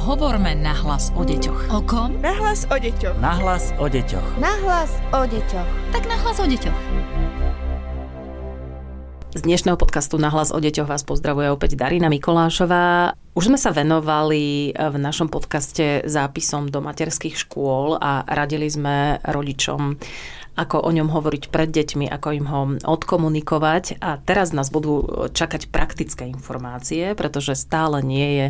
Hovorme nahlas o deťoch. O kom? Nahlas o deťoch. Nahlas o deťoch. Nahlas o deťoch. Tak nahlas o deťoch. Z dnešného podcastu Nahlas o deťoch vás pozdravuje opäť Darina Mikolášová. Už sme sa venovali v našom podcaste zápisom do materských škôl a radili sme rodičom ako o ňom hovoriť pred deťmi, ako im ho odkomunikovať. A teraz nás budú čakať praktické informácie, pretože stále nie je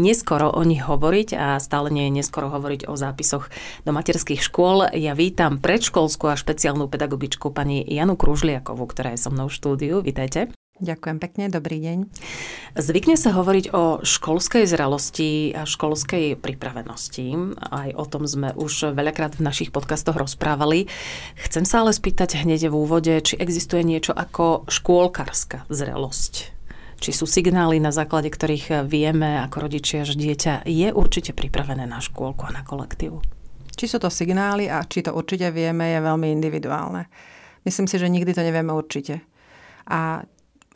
neskoro o nich hovoriť a stále nie je neskoro hovoriť o zápisoch do materských škôl. Ja vítam predškolskú a špeciálnu pedagogičku pani Janu Kružliakovú, ktorá je so mnou v štúdiu. Vítajte. Ďakujem pekne, dobrý deň. Zvykne sa hovoriť o školskej zrelosti a školskej pripravenosti. Aj o tom sme už veľakrát v našich podcastoch rozprávali. Chcem sa ale spýtať hneď v úvode, či existuje niečo ako škôlkarská zrelosť. Či sú signály, na základe ktorých vieme ako rodičia, že dieťa je určite pripravené na škôlku a na kolektívu. Či sú to signály a či to určite vieme, je veľmi individuálne. Myslím si, že nikdy to nevieme určite. A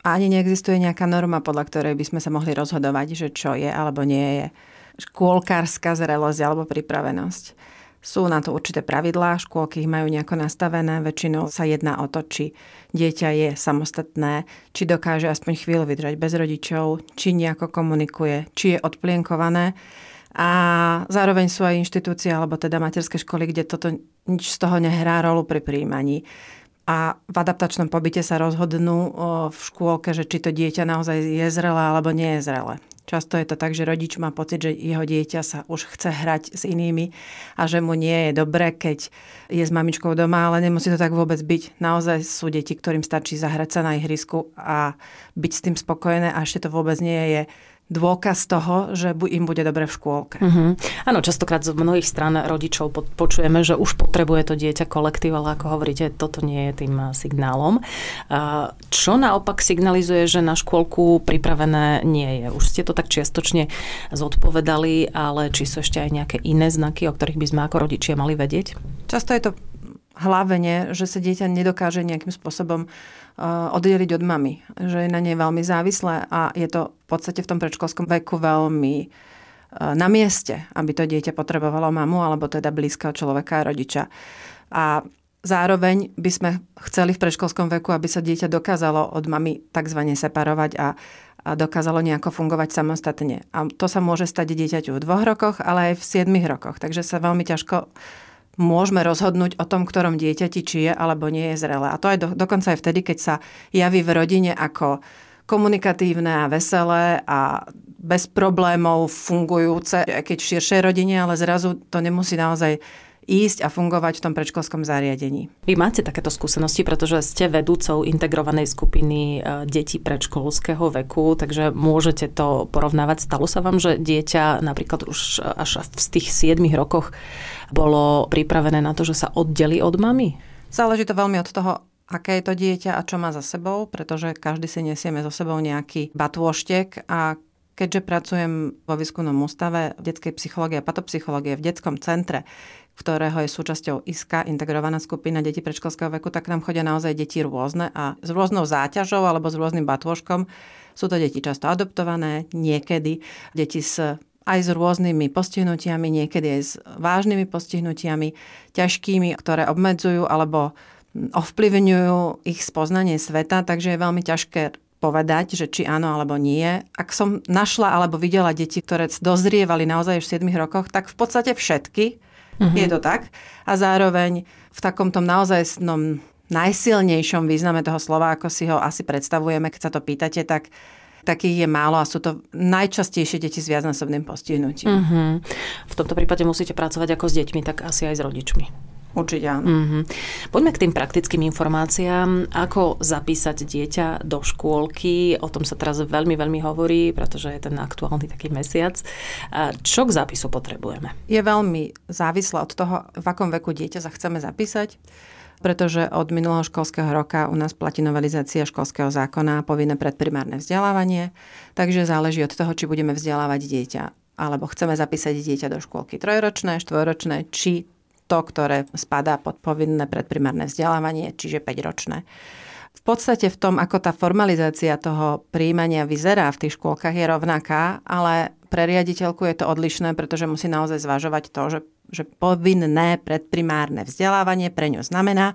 a ani neexistuje nejaká norma, podľa ktorej by sme sa mohli rozhodovať, že čo je alebo nie je škôlkárska zrelosť alebo pripravenosť. Sú na to určité pravidlá, škôlky ich majú nejako nastavené, väčšinou sa jedná o to, či dieťa je samostatné, či dokáže aspoň chvíľu vydržať bez rodičov, či nejako komunikuje, či je odplienkované. A zároveň sú aj inštitúcie, alebo teda materské školy, kde toto nič z toho nehrá rolu pri príjmaní a v adaptačnom pobyte sa rozhodnú v škôlke, že či to dieťa naozaj je zrelé alebo nie je zrelé. Často je to tak, že rodič má pocit, že jeho dieťa sa už chce hrať s inými a že mu nie je dobre, keď je s mamičkou doma, ale nemusí to tak vôbec byť. Naozaj sú deti, ktorým stačí zahrať sa na ihrisku a byť s tým spokojené a ešte to vôbec nie je dôkaz toho, že im bude dobre v škôlke. Uh-huh. Áno, častokrát z mnohých stran rodičov počujeme, že už potrebuje to dieťa kolektív, ale ako hovoríte, toto nie je tým eh, signálom. Čo naopak signalizuje, že na škôlku pripravené nie je? Už ste to tak čiastočne zodpovedali, ale či sú ešte aj nejaké iné znaky, o ktorých by sme ako rodičia mali vedieť? Často je to hlavne, že sa dieťa nedokáže nejakým spôsobom oddeliť od mamy. Že je na nej veľmi závislé a je to v podstate v tom predškolskom veku veľmi e, na mieste, aby to dieťa potrebovalo mamu alebo teda blízkeho človeka a rodiča. A zároveň by sme chceli v predškolskom veku, aby sa dieťa dokázalo od mamy tzv. separovať a, a dokázalo nejako fungovať samostatne. A to sa môže stať dieťaťu v dvoch rokoch, ale aj v siedmich rokoch. Takže sa veľmi ťažko môžeme rozhodnúť o tom, ktorom dieťati, či je alebo nie je zrelé. A to aj do, dokonca aj vtedy, keď sa javí v rodine ako komunikatívne a veselé a bez problémov fungujúce, aj keď v širšej rodine, ale zrazu to nemusí naozaj ísť a fungovať v tom predškolskom zariadení. Vy máte takéto skúsenosti, pretože ste vedúcou integrovanej skupiny e, detí predškolského veku, takže môžete to porovnávať. Stalo sa vám, že dieťa napríklad už až v tých 7 rokoch bolo pripravené na to, že sa oddeli od mamy? Záleží to veľmi od toho, aké je to dieťa a čo má za sebou, pretože každý si nesieme so sebou nejaký batôštek a keďže pracujem vo výskumnom ústave detskej psychológie a patopsychológie v detskom centre, ktorého je súčasťou ISKA, integrovaná skupina detí predškolského veku, tak nám chodia naozaj deti rôzne a s rôznou záťažou alebo s rôznym batôžkom. Sú to deti často adoptované, niekedy deti s aj s rôznymi postihnutiami, niekedy aj s vážnymi postihnutiami, ťažkými, ktoré obmedzujú alebo ovplyvňujú ich spoznanie sveta, takže je veľmi ťažké povedať, že či áno alebo nie. Ak som našla alebo videla deti, ktoré dozrievali naozaj už v 7 rokoch, tak v podstate všetky, mm-hmm. je to tak. A zároveň v takomto naozaj najsilnejšom význame toho slova, ako si ho asi predstavujeme, keď sa to pýtate, tak takých je málo a sú to najčastejšie deti s viacnásobným postihnutím. Mm-hmm. V tomto prípade musíte pracovať ako s deťmi, tak asi aj s rodičmi. Určite áno. Mm-hmm. Poďme k tým praktickým informáciám. Ako zapísať dieťa do škôlky? O tom sa teraz veľmi, veľmi hovorí, pretože je ten aktuálny taký mesiac. Čo k zápisu potrebujeme? Je veľmi závislé od toho, v akom veku dieťa sa chceme zapísať pretože od minulého školského roka u nás platí novelizácia školského zákona povinné predprimárne vzdelávanie, takže záleží od toho, či budeme vzdelávať dieťa alebo chceme zapísať dieťa do škôlky trojročné, štvojročné, či to, ktoré spadá pod povinné predprimárne vzdelávanie, čiže 5-ročné. v podstate v tom, ako tá formalizácia toho príjmania vyzerá v tých škôlkach je rovnaká, ale pre riaditeľku je to odlišné, pretože musí naozaj zvažovať to, že, že povinné predprimárne vzdelávanie pre ňu znamená,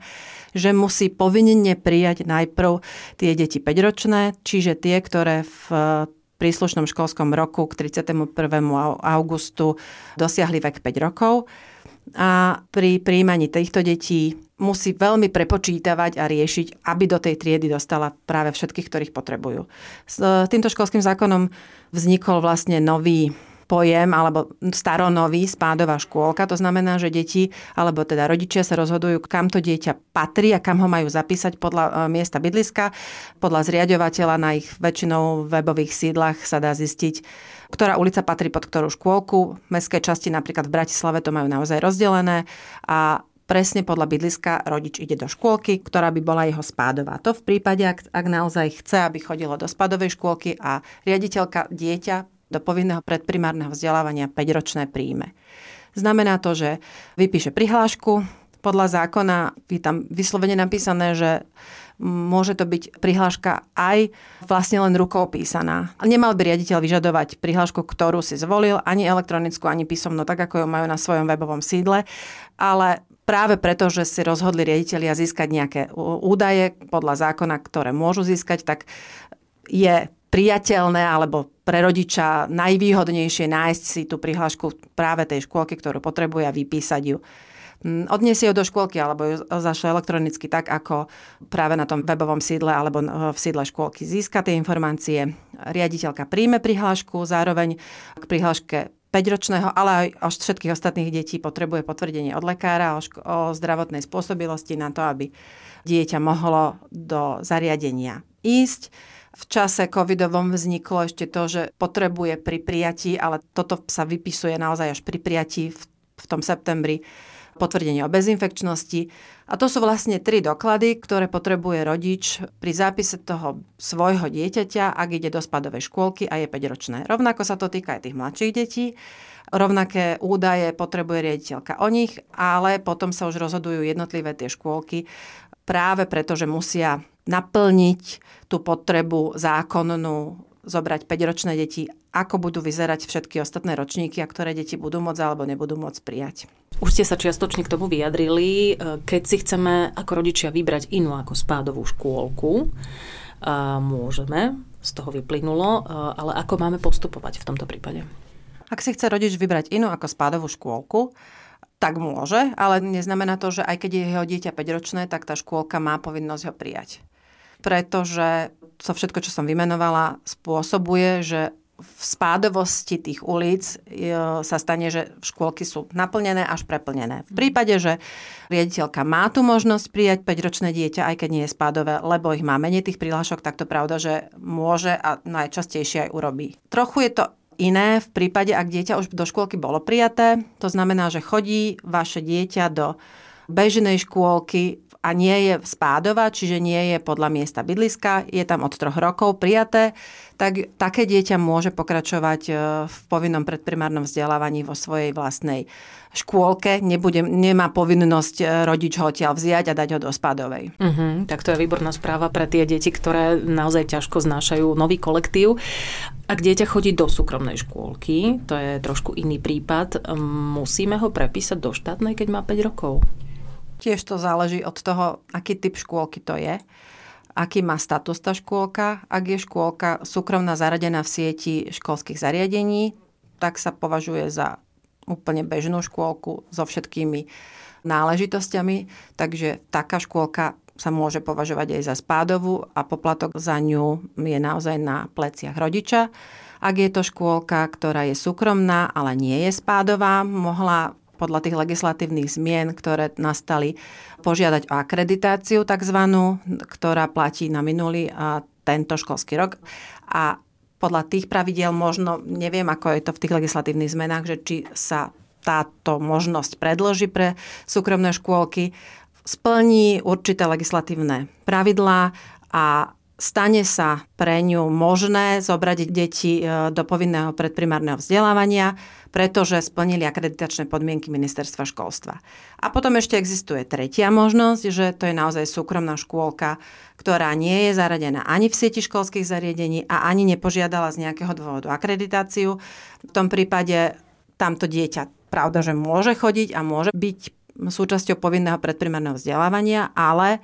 že musí povinne prijať najprv tie deti 5-ročné, čiže tie, ktoré v príslušnom školskom roku k 31. augustu dosiahli vek 5 rokov a pri príjmaní týchto detí musí veľmi prepočítavať a riešiť, aby do tej triedy dostala práve všetkých, ktorých potrebujú. S týmto školským zákonom vznikol vlastne nový pojem alebo staronový spádová škôlka. To znamená, že deti alebo teda rodičia sa rozhodujú, kam to dieťa patrí a kam ho majú zapísať podľa e, miesta bydliska. Podľa zriadovateľa na ich väčšinou webových sídlach sa dá zistiť, ktorá ulica patrí pod ktorú škôlku. Mestské časti napríklad v Bratislave to majú naozaj rozdelené a presne podľa bydliska rodič ide do škôlky, ktorá by bola jeho spádová. To v prípade, ak, ak naozaj chce, aby chodilo do spádovej škôlky a riaditeľka dieťa do povinného predprimárneho vzdelávania 5-ročné príjme. Znamená to, že vypíše prihlášku, podľa zákona je tam vyslovene napísané, že môže to byť prihláška aj vlastne len rukou písaná. Nemal by riaditeľ vyžadovať prihlášku, ktorú si zvolil, ani elektronickú, ani písomnú, tak ako ju majú na svojom webovom sídle, ale práve preto, že si rozhodli riaditeľia získať nejaké údaje podľa zákona, ktoré môžu získať, tak je priateľné alebo pre rodiča najvýhodnejšie nájsť si tú prihlášku práve tej škôlky, ktorú potrebuje a vypísať ju. Mm, odniesie ju do škôlky alebo ju zašle elektronicky tak, ako práve na tom webovom sídle alebo v sídle škôlky získa tie informácie. Riaditeľka príjme prihlášku, zároveň k prihláške 5-ročného, ale aj všetkých ostatných detí potrebuje potvrdenie od lekára o, ško- o zdravotnej spôsobilosti na to, aby dieťa mohlo do zariadenia ísť v čase covidovom vzniklo ešte to, že potrebuje pri prijatí, ale toto sa vypisuje naozaj až pri prijatí v, v tom septembri, potvrdenie o bezinfekčnosti. A to sú vlastne tri doklady, ktoré potrebuje rodič pri zápise toho svojho dieťaťa, ak ide do spadovej škôlky a je 5-ročné. Rovnako sa to týka aj tých mladších detí. Rovnaké údaje potrebuje riaditeľka o nich, ale potom sa už rozhodujú jednotlivé tie škôlky práve preto, že musia naplniť tú potrebu zákonnú zobrať 5-ročné deti, ako budú vyzerať všetky ostatné ročníky a ktoré deti budú môcť alebo nebudú môcť prijať. Už ste sa čiastočne k tomu vyjadrili. Keď si chceme ako rodičia vybrať inú ako spádovú škôlku, môžeme, z toho vyplynulo, ale ako máme postupovať v tomto prípade? Ak si chce rodič vybrať inú ako spádovú škôlku, tak môže, ale neznamená to, že aj keď je jeho dieťa 5-ročné, tak tá škôlka má povinnosť ho prijať pretože to všetko, čo som vymenovala, spôsobuje, že v spádovosti tých ulic e, sa stane, že škôlky sú naplnené až preplnené. V prípade, že riaditeľka má tu možnosť prijať 5-ročné dieťa, aj keď nie je spádové, lebo ich má menej tých prihlášok, tak to pravda, že môže a najčastejšie aj urobí. Trochu je to iné v prípade, ak dieťa už do škôlky bolo prijaté. To znamená, že chodí vaše dieťa do bežnej škôlky a nie je spádová, čiže nie je podľa miesta bydliska, je tam od troch rokov prijaté, tak také dieťa môže pokračovať e, v povinnom predprimárnom vzdelávaní vo svojej vlastnej škôlke. Nebude, nemá povinnosť e, rodič ho odtiaľ vziať a dať ho do spádovej. Uh-huh, tak to je výborná správa pre tie deti, ktoré naozaj ťažko znášajú nový kolektív. Ak dieťa chodí do súkromnej škôlky, to je trošku iný prípad, musíme ho prepísať do štátnej, keď má 5 rokov? Tiež to záleží od toho, aký typ škôlky to je, aký má status tá škôlka. Ak je škôlka súkromná zaradená v sieti školských zariadení, tak sa považuje za úplne bežnú škôlku so všetkými náležitosťami, takže taká škôlka sa môže považovať aj za spádovú a poplatok za ňu je naozaj na pleciach rodiča. Ak je to škôlka, ktorá je súkromná, ale nie je spádová, mohla podľa tých legislatívnych zmien, ktoré nastali, požiadať o akreditáciu tzv., ktorá platí na minulý a tento školský rok. A podľa tých pravidiel možno, neviem ako je to v tých legislatívnych zmenách, že či sa táto možnosť predloží pre súkromné škôlky, splní určité legislatívne pravidlá a stane sa pre ňu možné zobrať deti e, do povinného predprimárneho vzdelávania, pretože splnili akreditačné podmienky ministerstva školstva. A potom ešte existuje tretia možnosť, že to je naozaj súkromná škôlka, ktorá nie je zaradená ani v sieti školských zariadení a ani nepožiadala z nejakého dôvodu akreditáciu. V tom prípade tamto dieťa pravda, že môže chodiť a môže byť súčasťou povinného predprimárneho vzdelávania, ale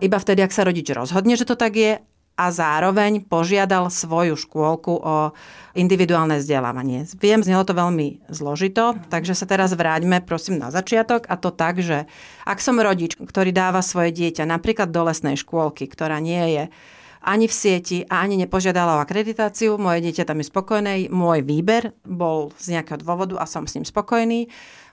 iba vtedy, ak sa rodič rozhodne, že to tak je a zároveň požiadal svoju škôlku o individuálne vzdelávanie. Viem, znelo to veľmi zložito, takže sa teraz vráťme prosím na začiatok a to tak, že ak som rodič, ktorý dáva svoje dieťa napríklad do lesnej škôlky, ktorá nie je ani v sieti ani nepožiadala o akreditáciu. Moje dieťa tam je spokojné, môj výber bol z nejakého dôvodu a som s ním spokojný.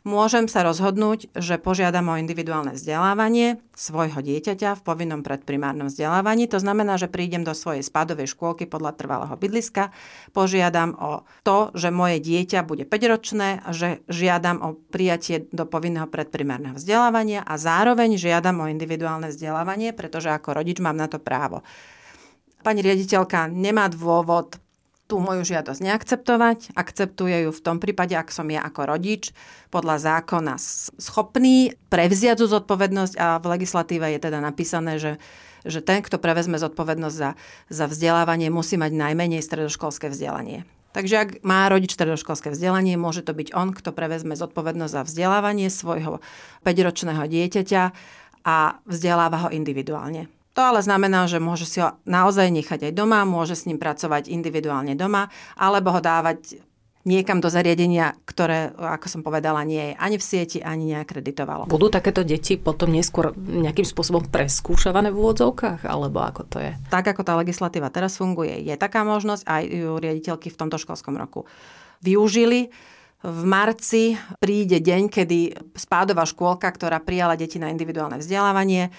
Môžem sa rozhodnúť, že požiadam o individuálne vzdelávanie svojho dieťaťa v povinnom predprimárnom vzdelávaní. To znamená, že prídem do svojej spádovej škôlky podľa trvalého bydliska, požiadam o to, že moje dieťa bude 5-ročné a že žiadam o prijatie do povinného predprimárneho vzdelávania a zároveň žiadam o individuálne vzdelávanie, pretože ako rodič mám na to právo pani riaditeľka nemá dôvod tú moju žiadosť neakceptovať. Akceptuje ju v tom prípade, ak som ja ako rodič podľa zákona schopný prevziať tú zodpovednosť a v legislatíve je teda napísané, že, že ten, kto prevezme zodpovednosť za, za vzdelávanie, musí mať najmenej stredoškolské vzdelanie. Takže ak má rodič stredoškolské vzdelanie, môže to byť on, kto prevezme zodpovednosť za vzdelávanie svojho 5-ročného dieťaťa a vzdeláva ho individuálne. To ale znamená, že môže si ho naozaj nechať aj doma, môže s ním pracovať individuálne doma, alebo ho dávať niekam do zariadenia, ktoré, ako som povedala, nie je ani v sieti, ani neakreditovalo. Budú takéto deti potom neskôr nejakým spôsobom preskúšavané v úvodzovkách, alebo ako to je? Tak, ako tá legislatíva teraz funguje, je taká možnosť, aj ju riaditeľky v tomto školskom roku využili. V marci príde deň, kedy spádová škôlka, ktorá prijala deti na individuálne vzdelávanie,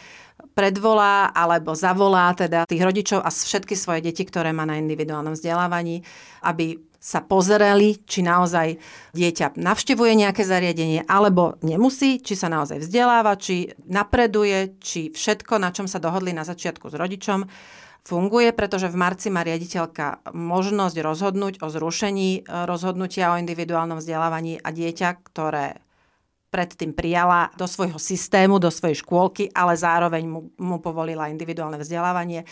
predvolá alebo zavolá teda tých rodičov a všetky svoje deti, ktoré má na individuálnom vzdelávaní, aby sa pozerali, či naozaj dieťa navštevuje nejaké zariadenie, alebo nemusí, či sa naozaj vzdeláva, či napreduje, či všetko, na čom sa dohodli na začiatku s rodičom, funguje, pretože v marci má riaditeľka možnosť rozhodnúť o zrušení e, rozhodnutia o individuálnom vzdelávaní a dieťa, ktoré predtým prijala do svojho systému, do svojej škôlky, ale zároveň mu, mu povolila individuálne vzdelávanie,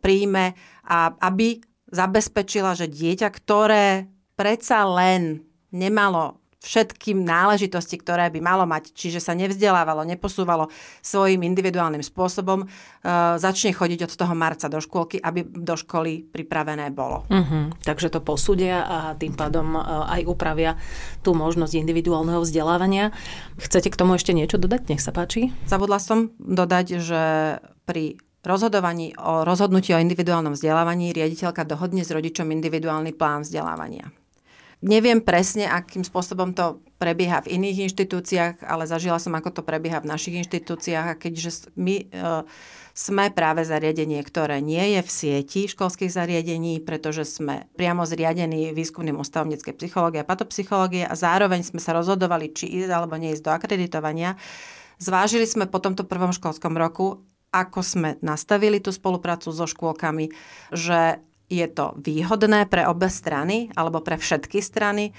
príjme a aby zabezpečila, že dieťa, ktoré predsa len nemalo všetkým náležitosti, ktoré by malo mať, čiže sa nevzdelávalo, neposúvalo svojim individuálnym spôsobom, uh, začne chodiť od toho marca do škôlky, aby do školy pripravené bolo. Uh-huh. Takže to posúdia a tým pádom uh, aj upravia tú možnosť individuálneho vzdelávania. Chcete k tomu ešte niečo dodať? Nech sa páči. Zabudla som dodať, že pri rozhodovaní o rozhodnutí o individuálnom vzdelávaní riaditeľka dohodne s rodičom individuálny plán vzdelávania. Neviem presne, akým spôsobom to prebieha v iných inštitúciách, ale zažila som, ako to prebieha v našich inštitúciách a keďže my e, sme práve zariadenie, ktoré nie je v sieti školských zariadení, pretože sme priamo zriadení výskumným ústavom detskej psychológie a patopsychológie a zároveň sme sa rozhodovali, či ísť alebo neísť do akreditovania. Zvážili sme po tomto prvom školskom roku, ako sme nastavili tú spoluprácu so škôlkami, že je to výhodné pre obe strany alebo pre všetky strany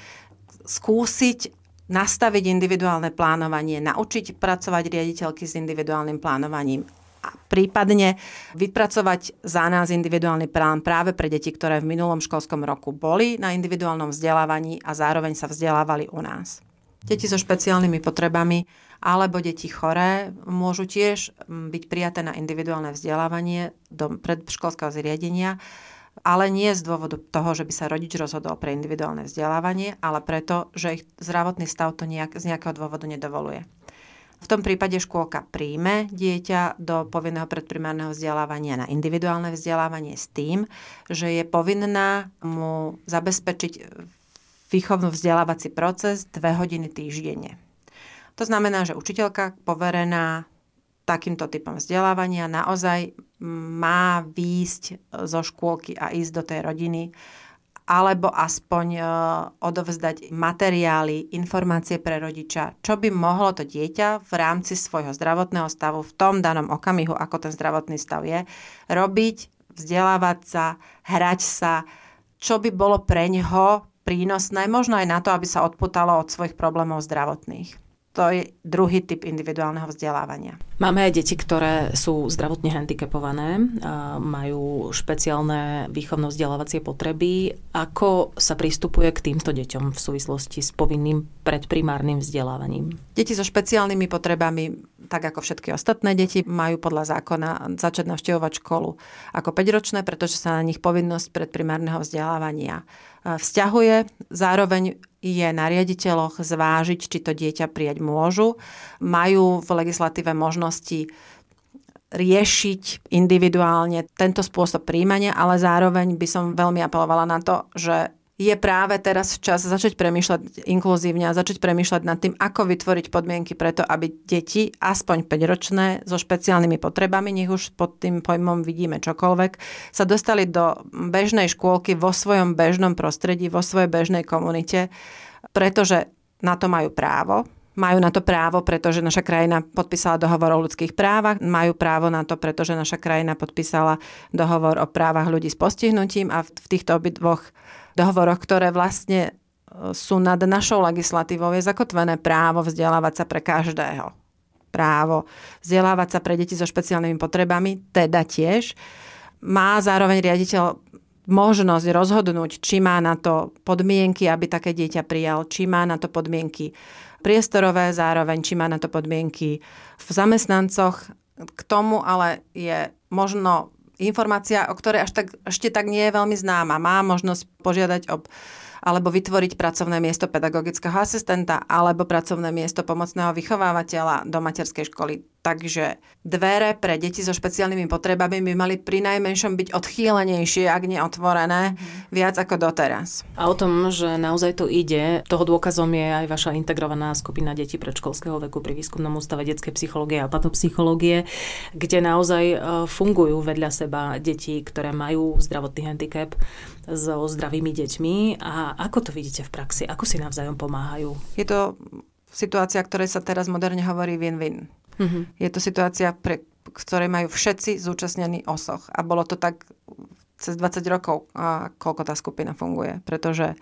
skúsiť nastaviť individuálne plánovanie, naučiť pracovať riaditeľky s individuálnym plánovaním a prípadne vypracovať za nás individuálny plán práve pre deti, ktoré v minulom školskom roku boli na individuálnom vzdelávaní a zároveň sa vzdelávali u nás. Deti so špeciálnymi potrebami alebo deti choré môžu tiež byť prijaté na individuálne vzdelávanie do predškolského zriadenia ale nie z dôvodu toho, že by sa rodič rozhodol pre individuálne vzdelávanie, ale preto, že ich zdravotný stav to nejak, z nejakého dôvodu nedovoluje. V tom prípade škôlka príjme dieťa do povinného predprimárneho vzdelávania na individuálne vzdelávanie s tým, že je povinná mu zabezpečiť výchovno vzdelávací proces dve hodiny týždenne. To znamená, že učiteľka poverená takýmto typom vzdelávania naozaj má výjsť zo škôlky a ísť do tej rodiny alebo aspoň e, odovzdať materiály, informácie pre rodiča, čo by mohlo to dieťa v rámci svojho zdravotného stavu v tom danom okamihu, ako ten zdravotný stav je, robiť vzdelávať sa, hrať sa, čo by bolo pre ňoho prínosné, možno aj na to, aby sa odputalo od svojich problémov zdravotných to je druhý typ individuálneho vzdelávania. Máme aj deti, ktoré sú zdravotne handicapované, majú špeciálne výchovno-vzdelávacie potreby. Ako sa pristupuje k týmto deťom v súvislosti s povinným predprimárnym vzdelávaním? Deti so špeciálnymi potrebami, tak ako všetky ostatné deti, majú podľa zákona začať navštevovať školu ako 5-ročné, pretože sa na nich povinnosť predprimárneho vzdelávania vzťahuje. Zároveň je na riaditeľoch zvážiť, či to dieťa prijať môžu. Majú v legislatíve možnosti riešiť individuálne tento spôsob príjmania, ale zároveň by som veľmi apelovala na to, že je práve teraz čas začať premýšľať inkluzívne a začať premýšľať nad tým, ako vytvoriť podmienky preto, aby deti, aspoň 5-ročné, so špeciálnymi potrebami, nech už pod tým pojmom vidíme čokoľvek, sa dostali do bežnej škôlky vo svojom bežnom prostredí, vo svojej bežnej komunite, pretože na to majú právo, majú na to právo, pretože naša krajina podpísala dohovor o ľudských právach. Majú právo na to, pretože naša krajina podpísala dohovor o právach ľudí s postihnutím a v týchto obidvoch dohovoroch, ktoré vlastne e, sú nad našou legislatívou, je zakotvené právo vzdelávať sa pre každého. Právo vzdelávať sa pre deti so špeciálnymi potrebami, teda tiež. Má zároveň riaditeľ možnosť rozhodnúť, či má na to podmienky, aby také dieťa prijal, či má na to podmienky priestorové, zároveň či má na to podmienky v zamestnancoch. K tomu ale je možno informácia, o ktorej až tak, ešte tak nie je veľmi známa. Má možnosť požiadať o alebo vytvoriť pracovné miesto pedagogického asistenta alebo pracovné miesto pomocného vychovávateľa do materskej školy. Takže dvere pre deti so špeciálnymi potrebami by mali pri najmenšom byť odchýlenejšie, ak neotvorené, mm. viac ako doteraz. A o tom, že naozaj to ide, toho dôkazom je aj vaša integrovaná skupina detí predškolského veku pri výskumnom ústave detskej psychológie a patopsychológie, kde naozaj e, fungujú vedľa seba deti, ktoré majú zdravotný handicap so zdravými deťmi. A ako to vidíte v praxi? Ako si navzájom pomáhajú? Je to situácia, ktorej sa teraz moderne hovorí win-win Mm-hmm. Je to situácia, pre ktorej majú všetci zúčastnení osoch. A bolo to tak cez 20 rokov, a koľko tá skupina funguje. Pretože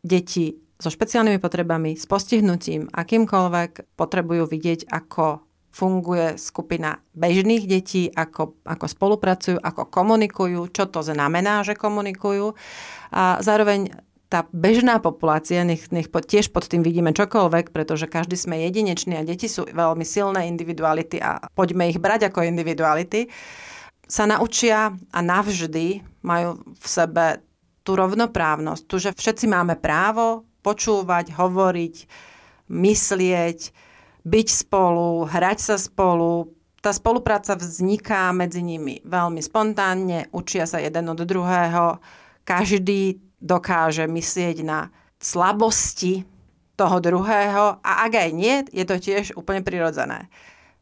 deti so špeciálnymi potrebami, s postihnutím, akýmkoľvek potrebujú vidieť, ako funguje skupina bežných detí, ako, ako spolupracujú, ako komunikujú, čo to znamená, že komunikujú. A zároveň tá bežná populácia, nech, nech pod, tiež pod tým vidíme čokoľvek, pretože každý sme jedinečný a deti sú veľmi silné individuality a poďme ich brať ako individuality, sa naučia a navždy majú v sebe tú rovnoprávnosť, tu, že všetci máme právo počúvať, hovoriť, myslieť, byť spolu, hrať sa spolu. Tá spolupráca vzniká medzi nimi veľmi spontánne, učia sa jeden od druhého. Každý dokáže myslieť na slabosti toho druhého a ak aj nie, je to tiež úplne prirodzené.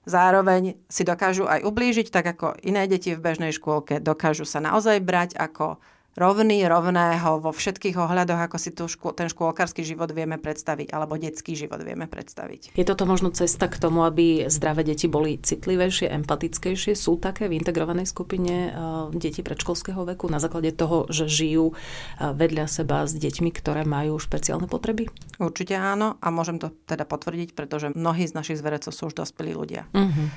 Zároveň si dokážu aj ublížiť, tak ako iné deti v bežnej škôlke dokážu sa naozaj brať ako rovný rovného vo všetkých ohľadoch, ako si tu škôl, ten škôlkarský život vieme predstaviť, alebo detský život vieme predstaviť. Je toto možno cesta k tomu, aby zdravé deti boli citlivejšie, empatickejšie? Sú také v integrovanej skupine uh, detí predškolského veku na základe toho, že žijú uh, vedľa seba s deťmi, ktoré majú špeciálne potreby? Určite áno a môžem to teda potvrdiť, pretože mnohí z našich zverecov sú už dospelí ľudia. Uh-huh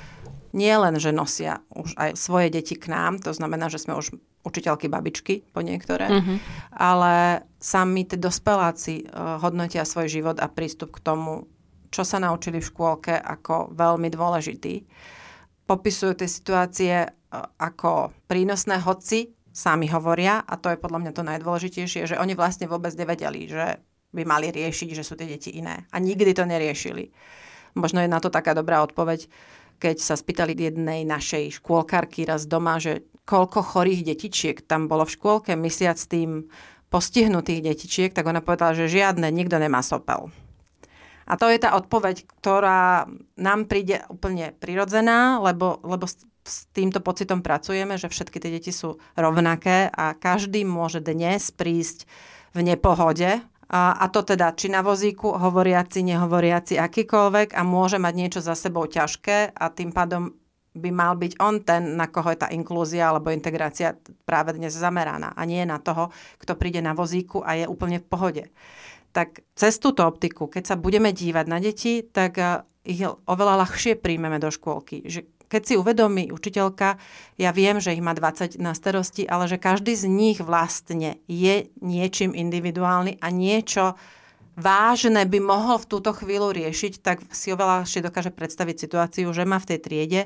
nie len, že nosia už aj svoje deti k nám, to znamená, že sme už učiteľky babičky po niektoré, uh-huh. ale sami tí dospeláci uh, hodnotia svoj život a prístup k tomu, čo sa naučili v škôlke, ako veľmi dôležitý. Popisujú tie situácie uh, ako prínosné, hoci sami hovoria, a to je podľa mňa to najdôležitejšie, že oni vlastne vôbec nevedeli, že by mali riešiť, že sú tie deti iné. A nikdy to neriešili. Možno je na to taká dobrá odpoveď, keď sa spýtali jednej našej škôlkarky raz doma, že koľko chorých detičiek tam bolo v škôlke, mysliac tým postihnutých detičiek, tak ona povedala, že žiadne, nikto nemá sopel. A to je tá odpoveď, ktorá nám príde úplne prirodzená, lebo, lebo s, týmto pocitom pracujeme, že všetky tie deti sú rovnaké a každý môže dnes prísť v nepohode a, a to teda či na vozíku, hovoriaci, nehovoriaci, akýkoľvek a môže mať niečo za sebou ťažké a tým pádom by mal byť on ten, na koho je tá inklúzia alebo integrácia práve dnes zameraná a nie na toho, kto príde na vozíku a je úplne v pohode. Tak cez túto optiku, keď sa budeme dívať na deti, tak eh, ich oveľa ľahšie príjmeme do škôlky. Že keď si uvedomí učiteľka, ja viem, že ich má 20 na starosti, ale že každý z nich vlastne je niečím individuálny a niečo vážne by mohol v túto chvíľu riešiť, tak si oveľa ľahšie dokáže predstaviť situáciu, že má v tej triede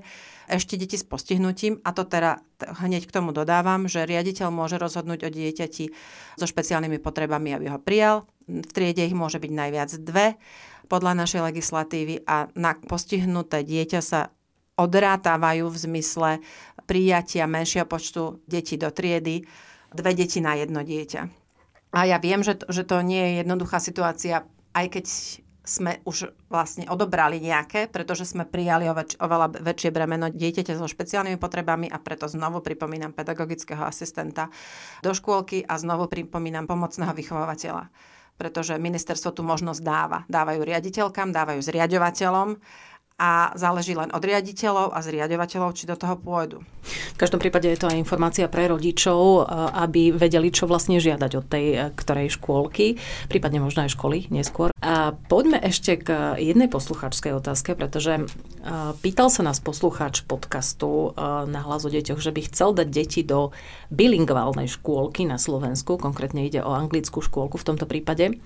ešte deti s postihnutím a to teda hneď k tomu dodávam, že riaditeľ môže rozhodnúť o dieťati so špeciálnymi potrebami, aby ho prijal. V triede ich môže byť najviac dve podľa našej legislatívy a na postihnuté dieťa sa odrátávajú v zmysle prijatia menšieho počtu detí do triedy dve deti na jedno dieťa. A ja viem, že to, že to nie je jednoduchá situácia, aj keď sme už vlastne odobrali nejaké, pretože sme prijali oveč, oveľa väčšie bremeno dieťaťa so špeciálnymi potrebami a preto znovu pripomínam pedagogického asistenta do škôlky a znovu pripomínam pomocného vychovateľa pretože ministerstvo tu možnosť dáva. Dávajú riaditeľkám, dávajú zriadovateľom a záleží len od riaditeľov a zriadovateľov, či do toho pôjdu. V každom prípade je to aj informácia pre rodičov, eh, aby vedeli, čo vlastne žiadať od tej eh, ktorej škôlky, prípadne možno aj školy neskôr. A poďme ešte k jednej posluchačskej otázke, pretože eh, pýtal sa nás poslucháč podcastu na hlas o deťoch, že by chcel dať deti do bilingválnej škôlky na Slovensku, konkrétne ide o anglickú škôlku v tomto prípade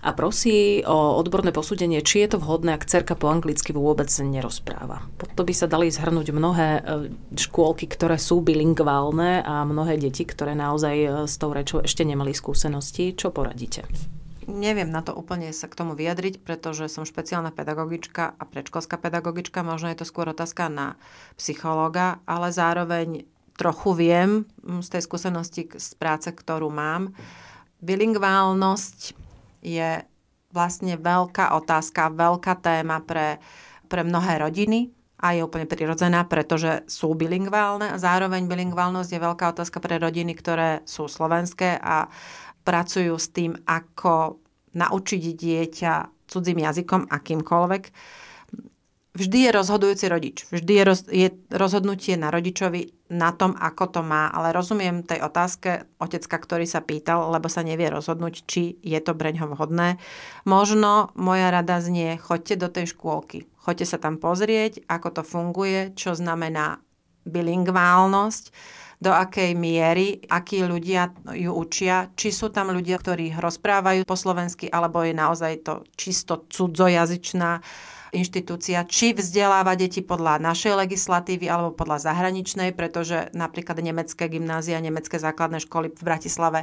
a prosí o odborné posúdenie, či je to vhodné, ak cerka po anglicky vôbec nerozpráva. To by sa dali zhrnúť mnohé e, škôlky, ktoré sú bilingválne a mnohé deti, ktoré naozaj e, s tou rečou ešte nemali skúsenosti. Čo poradíte? Neviem na to úplne sa k tomu vyjadriť, pretože som špeciálna pedagogička a predškolská pedagogička. Možno je to skôr otázka na psychológa, ale zároveň trochu viem z tej skúsenosti z práce, ktorú mám. Bilingválnosť je vlastne veľká otázka, veľká téma pre, pre mnohé rodiny a je úplne prirodzená, pretože sú bilingválne. Zároveň bilingválnosť je veľká otázka pre rodiny, ktoré sú slovenské a pracujú s tým, ako naučiť dieťa cudzím jazykom, akýmkoľvek vždy je rozhodujúci rodič. Vždy je, roz, je rozhodnutie na rodičovi na tom, ako to má. Ale rozumiem tej otázke otecka, ktorý sa pýtal, lebo sa nevie rozhodnúť, či je to breňho vhodné. Možno moja rada znie, choďte do tej škôlky. Choďte sa tam pozrieť, ako to funguje, čo znamená bilingválnosť do akej miery, akí ľudia ju učia, či sú tam ľudia, ktorí rozprávajú po slovensky, alebo je naozaj to čisto cudzojazyčná inštitúcia, či vzdeláva deti podľa našej legislatívy alebo podľa zahraničnej, pretože napríklad nemecké gymnázia, nemecké základné školy v Bratislave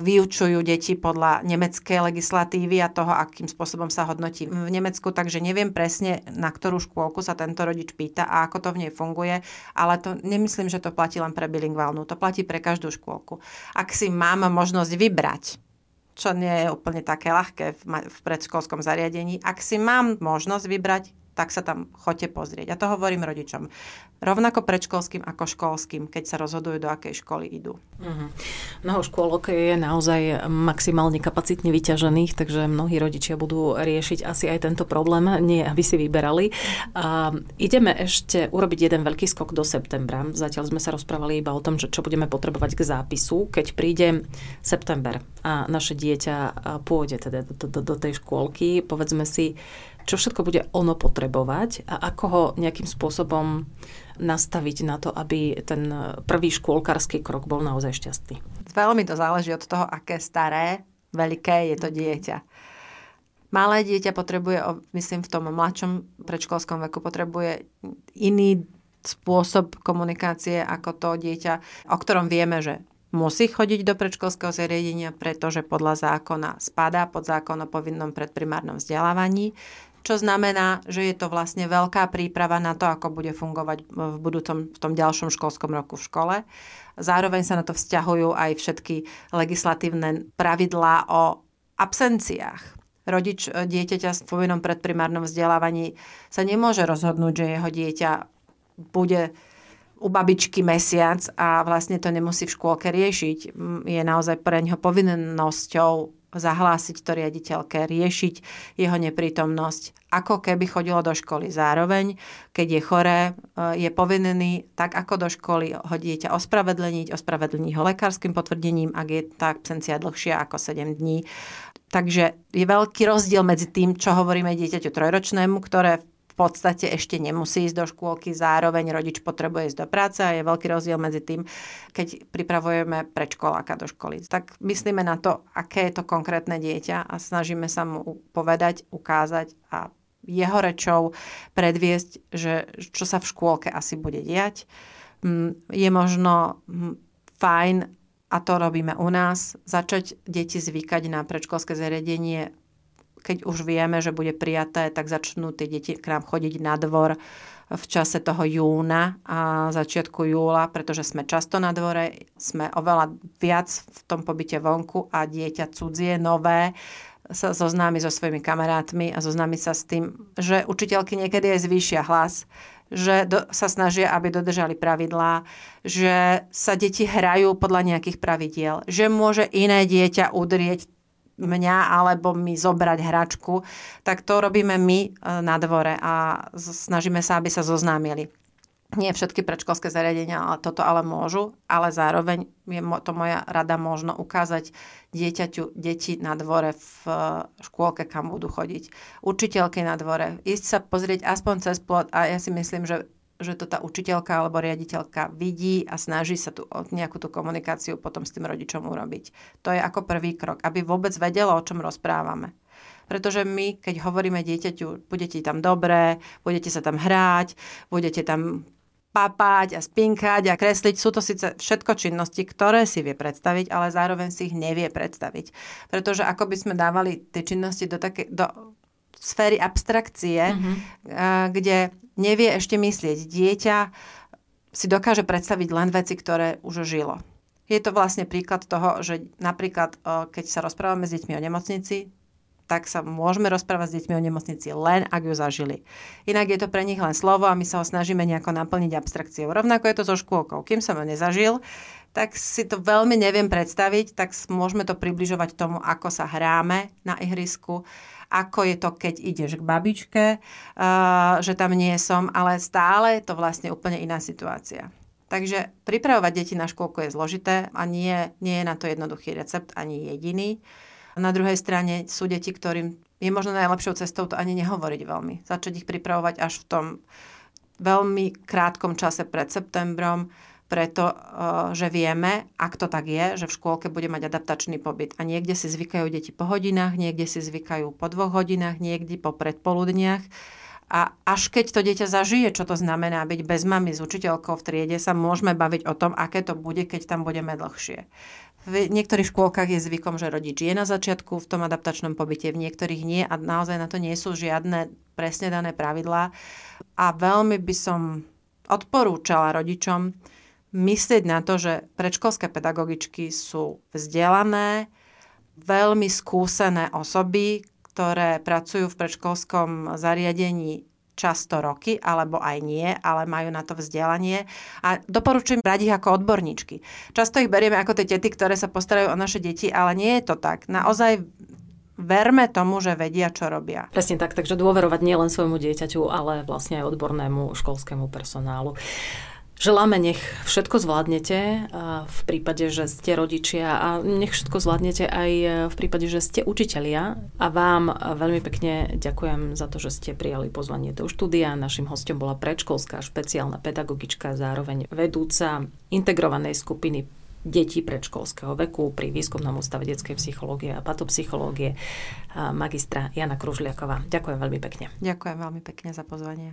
vyučujú deti podľa nemeckej legislatívy a toho, akým spôsobom sa hodnotí v Nemecku, takže neviem presne, na ktorú škôlku sa tento rodič pýta a ako to v nej funguje, ale to nemyslím, že to platí len pre bilingválnu, to platí pre každú škôlku. Ak si mám možnosť vybrať, čo nie je úplne také ľahké v, predškolskom zariadení. Ak si mám možnosť vybrať, tak sa tam choďte pozrieť. A to hovorím rodičom. Rovnako predškolským ako školským, keď sa rozhodujú, do akej školy idú. Uh-huh. Mnoho škôlok je naozaj maximálne kapacitne vyťažených, takže mnohí rodičia budú riešiť asi aj tento problém, nie aby si vyberali. A ideme ešte urobiť jeden veľký skok do septembra. Zatiaľ sme sa rozprávali iba o tom, že čo budeme potrebovať k zápisu. Keď príde september a naše dieťa pôjde teda do, do, do tej škôlky, povedzme si, čo všetko bude ono potrebovať a ako ho nejakým spôsobom nastaviť na to, aby ten prvý škôlkarský krok bol naozaj šťastný? Veľmi to záleží od toho, aké staré, veľké je to dieťa. Malé dieťa potrebuje, myslím v tom mladšom predškolskom veku, potrebuje iný spôsob komunikácie ako to dieťa, o ktorom vieme, že musí chodiť do predškolského zariadenia, pretože podľa zákona spadá pod zákon o povinnom predprimárnom vzdelávaní čo znamená, že je to vlastne veľká príprava na to, ako bude fungovať v budúcom, v tom ďalšom školskom roku v škole. Zároveň sa na to vzťahujú aj všetky legislatívne pravidlá o absenciách. Rodič e, dieťaťa v povinnom predprimárnom vzdelávaní sa nemôže rozhodnúť, že jeho dieťa bude u babičky mesiac a vlastne to nemusí v škôlke riešiť. Je naozaj pre ňo povinnosťou zahlásiť to riaditeľke, riešiť jeho neprítomnosť, ako keby chodilo do školy. Zároveň, keď je choré, e, je povinný tak ako do školy ho dieťa ospravedlniť, ospravedlniť ho lekárskym potvrdením, ak je tá absencia dlhšia ako 7 dní. Takže je veľký rozdiel medzi tým, čo hovoríme dieťaťu trojročnému, ktoré podstate ešte nemusí ísť do škôlky, zároveň rodič potrebuje ísť do práce a je veľký rozdiel medzi tým, keď pripravujeme predškoláka do školy. Tak myslíme na to, aké je to konkrétne dieťa a snažíme sa mu povedať, ukázať a jeho rečou predviesť, že čo sa v škôlke asi bude diať. Mm, je možno mm, fajn, a to robíme u nás, začať deti zvykať na predškolské zariadenie keď už vieme, že bude prijaté, tak začnú tie deti k nám chodiť na dvor v čase toho júna a začiatku júla, pretože sme často na dvore, sme oveľa viac v tom pobyte vonku a dieťa cudzie, nové, sa zoznámi so svojimi kamarátmi a zoznámi sa s tým, že učiteľky niekedy aj zvýšia hlas, že do, sa snažia, aby dodržali pravidlá, že sa deti hrajú podľa nejakých pravidiel, že môže iné dieťa udrieť mňa alebo mi zobrať hračku, tak to robíme my e, na dvore a snažíme sa, aby sa zoznámili. Nie všetky predškolské zariadenia ale toto ale môžu, ale zároveň je to moja rada možno ukázať dieťaťu deti na dvore v e, škôlke, kam budú chodiť. Učiteľky na dvore, ísť sa pozrieť aspoň cez plot a ja si myslím, že že to tá učiteľka alebo riaditeľka vidí a snaží sa tu nejakú tú komunikáciu potom s tým rodičom urobiť. To je ako prvý krok, aby vôbec vedelo, o čom rozprávame. Pretože my, keď hovoríme dieťaťu, budete tam dobré, budete sa tam hrať, budete tam papať a spinkať a kresliť. Sú to síce všetko činnosti, ktoré si vie predstaviť, ale zároveň si ich nevie predstaviť. Pretože ako by sme dávali tie činnosti do, také, do sféry abstrakcie, mm-hmm. kde nevie ešte myslieť. Dieťa si dokáže predstaviť len veci, ktoré už žilo. Je to vlastne príklad toho, že napríklad, keď sa rozprávame s deťmi o nemocnici, tak sa môžeme rozprávať s deťmi o nemocnici len, ak ju zažili. Inak je to pre nich len slovo a my sa ho snažíme nejako naplniť abstrakciou. Rovnako je to so škôlkou. Kým som ho nezažil, tak si to veľmi neviem predstaviť, tak môžeme to približovať tomu, ako sa hráme na ihrisku, ako je to, keď ideš k babičke, uh, že tam nie som, ale stále je to vlastne úplne iná situácia. Takže pripravovať deti na škôlku je zložité a nie, nie je na to jednoduchý recept, ani jediný. Na druhej strane sú deti, ktorým je možno najlepšou cestou to ani nehovoriť veľmi. Začať ich pripravovať až v tom veľmi krátkom čase pred septembrom, preto, eh, že vieme, ak to tak je, že v škôlke bude mať adaptačný pobyt. A niekde si zvykajú deti po hodinách, niekde si zvykajú po dvoch hodinách, niekde po predpoludniach. A až keď to dieťa zažije, čo to znamená byť bez mamy s učiteľkou v triede, sa môžeme baviť o tom, aké to bude, keď tam budeme dlhšie. V niektorých škôlkach je zvykom, že rodič je na začiatku v tom adaptačnom pobyte, v niektorých nie a naozaj na to nie sú žiadne presne dané pravidlá. A veľmi by som odporúčala rodičom, myslieť na to, že predškolské pedagogičky sú vzdelané, veľmi skúsené osoby, ktoré pracujú v predškolskom zariadení často roky, alebo aj nie, ale majú na to vzdelanie. A doporučujem brať ich ako odborníčky. Často ich berieme ako tie tety, ktoré sa postarajú o naše deti, ale nie je to tak. Naozaj verme tomu, že vedia, čo robia. Presne tak, takže dôverovať nielen svojmu dieťaťu, ale vlastne aj odbornému školskému personálu. Želáme, nech všetko zvládnete v prípade, že ste rodičia a nech všetko zvládnete aj v prípade, že ste učitelia. A vám veľmi pekne ďakujem za to, že ste prijali pozvanie do štúdia. Našim hostom bola predškolská špeciálna pedagogička, zároveň vedúca integrovanej skupiny detí predškolského veku pri Výskumnom ústave detskej psychológie a patopsychológie magistra Jana Kružliaková. Ďakujem veľmi pekne. Ďakujem veľmi pekne za pozvanie.